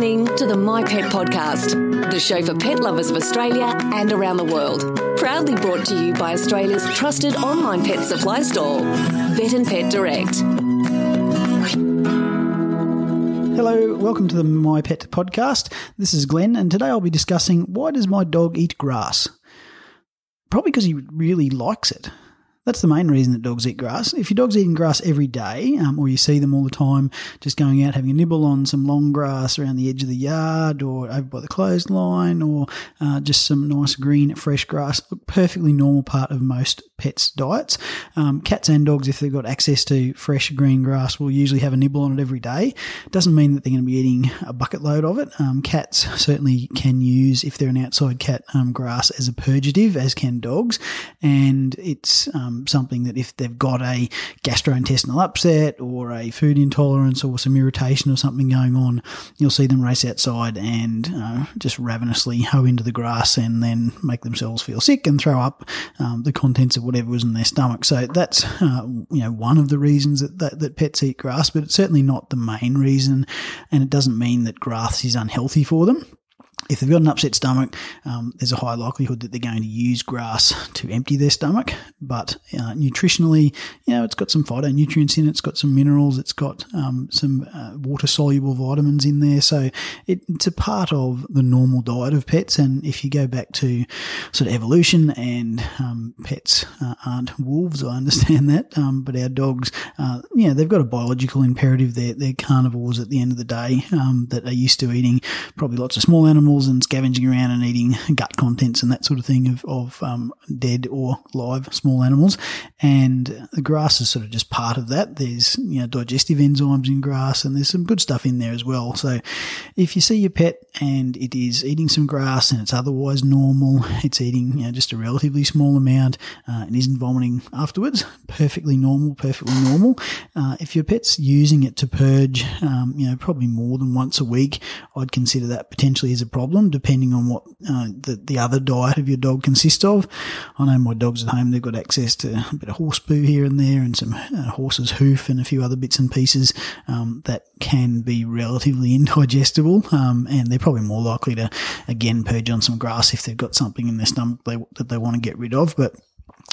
listening to the My Pet Podcast, the show for pet lovers of Australia and around the world. Proudly brought to you by Australia's trusted online pet supply store, Vet and Pet Direct. Hello, welcome to the My Pet Podcast. This is Glenn, and today I'll be discussing why does my dog eat grass? Probably because he really likes it. That's the main reason that dogs eat grass. If your dog's eating grass every day, um, or you see them all the time just going out having a nibble on some long grass around the edge of the yard or over by the clothesline or uh, just some nice green, fresh grass, a perfectly normal part of most pets' diets. Um, cats and dogs, if they've got access to fresh green grass, will usually have a nibble on it every day. Doesn't mean that they're going to be eating a bucket load of it. Um, cats certainly can use, if they're an outside cat, um, grass as a purgative, as can dogs. And it's um, something that if they've got a gastrointestinal upset or a food intolerance or some irritation or something going on, you'll see them race outside and uh, just ravenously hoe into the grass and then make themselves feel sick and throw up um, the contents of whatever was in their stomach. So that's uh, you know one of the reasons that, that that pets eat grass, but it's certainly not the main reason, and it doesn't mean that grass is unhealthy for them if they've got an upset stomach, um, there's a high likelihood that they're going to use grass to empty their stomach. But uh, nutritionally, you know, it's got some phytonutrients in it, it's got some minerals, it's got um, some uh, water soluble vitamins in there. So it, it's a part of the normal diet of pets. And if you go back to sort of evolution and um, pets uh, aren't wolves, I understand that. Um, but our dogs, uh, you know, they've got a biological imperative. They're, they're carnivores at the end of the day um, that are used to eating probably lots of small animals animals and scavenging around and eating gut contents and that sort of thing of, of um, dead or live small animals. And the grass is sort of just part of that. There's, you know, digestive enzymes in grass and there's some good stuff in there as well. So if you see your pet and it is eating some grass and it's otherwise normal, it's eating, you know, just a relatively small amount uh, and isn't vomiting afterwards, perfectly normal, perfectly normal. Uh, if your pet's using it to purge, um, you know, probably more than once a week, I'd consider that potentially as a problem problem, depending on what uh, the, the other diet of your dog consists of. I know my dogs at home, they've got access to a bit of horse poo here and there and some uh, horse's hoof and a few other bits and pieces um, that can be relatively indigestible. Um, and they're probably more likely to, again, purge on some grass if they've got something in their stomach they, that they want to get rid of. But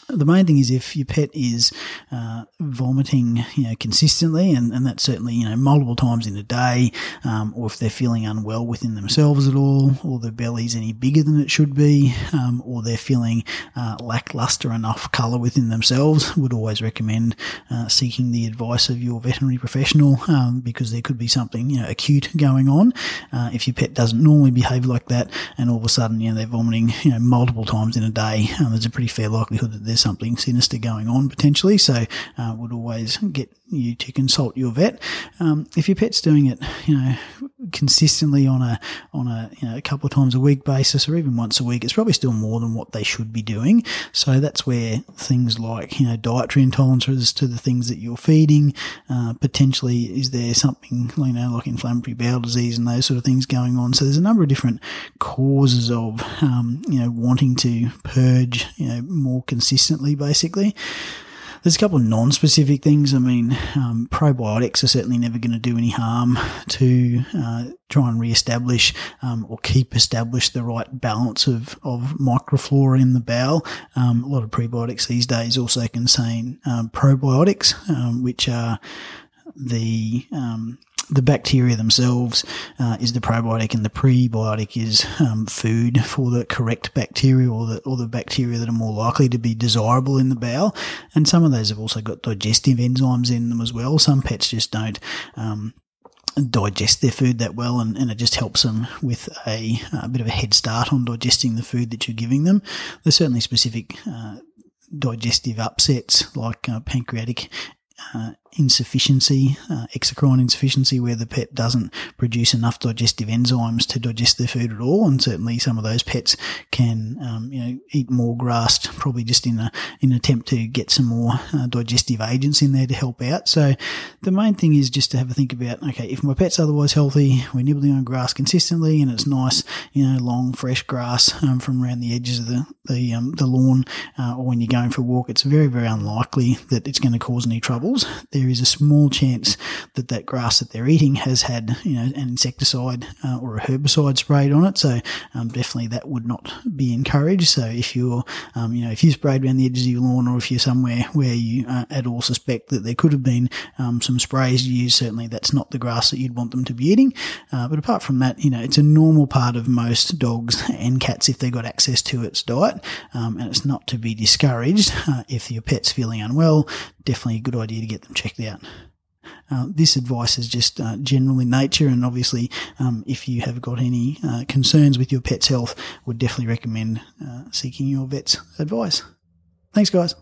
the main thing is if your pet is uh, vomiting, you know, consistently, and, and that's certainly you know multiple times in a day, um, or if they're feeling unwell within themselves at all, or their belly's any bigger than it should be, um, or they're feeling uh, lackluster enough colour within themselves, would always recommend uh, seeking the advice of your veterinary professional um, because there could be something you know acute going on. Uh, if your pet doesn't normally behave like that, and all of a sudden you know they're vomiting you know multiple times in a day, um, there's a pretty fair likelihood that there's something sinister going on potentially. So, uh, would always get you to consult your vet. Um, if your pet's doing it, you know, consistently on a on a you know a couple of times a week basis or even once a week, it's probably still more than what they should be doing. So that's where things like you know dietary intolerances to the things that you're feeding, uh, potentially is there something you know like inflammatory bowel disease and those sort of things going on. So there's a number of different causes of um, you know wanting to purge you know more consistently, basically. There's a couple of non-specific things. I mean, um, probiotics are certainly never going to do any harm to uh, try and re-establish um, or keep established the right balance of, of microflora in the bowel. Um, a lot of prebiotics these days also contain um, probiotics, um, which are the um, the bacteria themselves uh, is the probiotic, and the prebiotic is um, food for the correct bacteria or the or the bacteria that are more likely to be desirable in the bowel. And some of those have also got digestive enzymes in them as well. Some pets just don't. Um, digest their food that well and, and it just helps them with a, a, bit of a head start on digesting the food that you're giving them. There's certainly specific uh, digestive upsets like uh, pancreatic uh, insufficiency, uh, exocrine insufficiency, where the pet doesn't produce enough digestive enzymes to digest their food at all. And certainly some of those pets can, um, you know, eat more grass, probably just in a, in an attempt to get some more uh, digestive agents in there to help out. So the main thing is just to have a think about, okay, if my pet's otherwise healthy, we're nibbling on grass consistently and it's nice, you know, long, fresh grass um, from around the edges of the, the, um, the lawn, uh, or when you're going for a walk, it's very, very unlikely that it's going to cause any troubles. There there is a small chance that that grass that they're eating has had, you know, an insecticide uh, or a herbicide sprayed on it. So um, definitely that would not be encouraged. So if you're, um, you know, if you sprayed around the edges of your lawn or if you're somewhere where you uh, at all suspect that there could have been um, some sprays used, certainly that's not the grass that you'd want them to be eating. Uh, but apart from that, you know, it's a normal part of most dogs and cats if they've got access to its diet. Um, and it's not to be discouraged. Uh, if your pet's feeling unwell, definitely a good idea to get them checked out. Uh, this advice is just uh, general in nature, and obviously, um, if you have got any uh, concerns with your pet's health, would definitely recommend uh, seeking your vet's advice. Thanks, guys.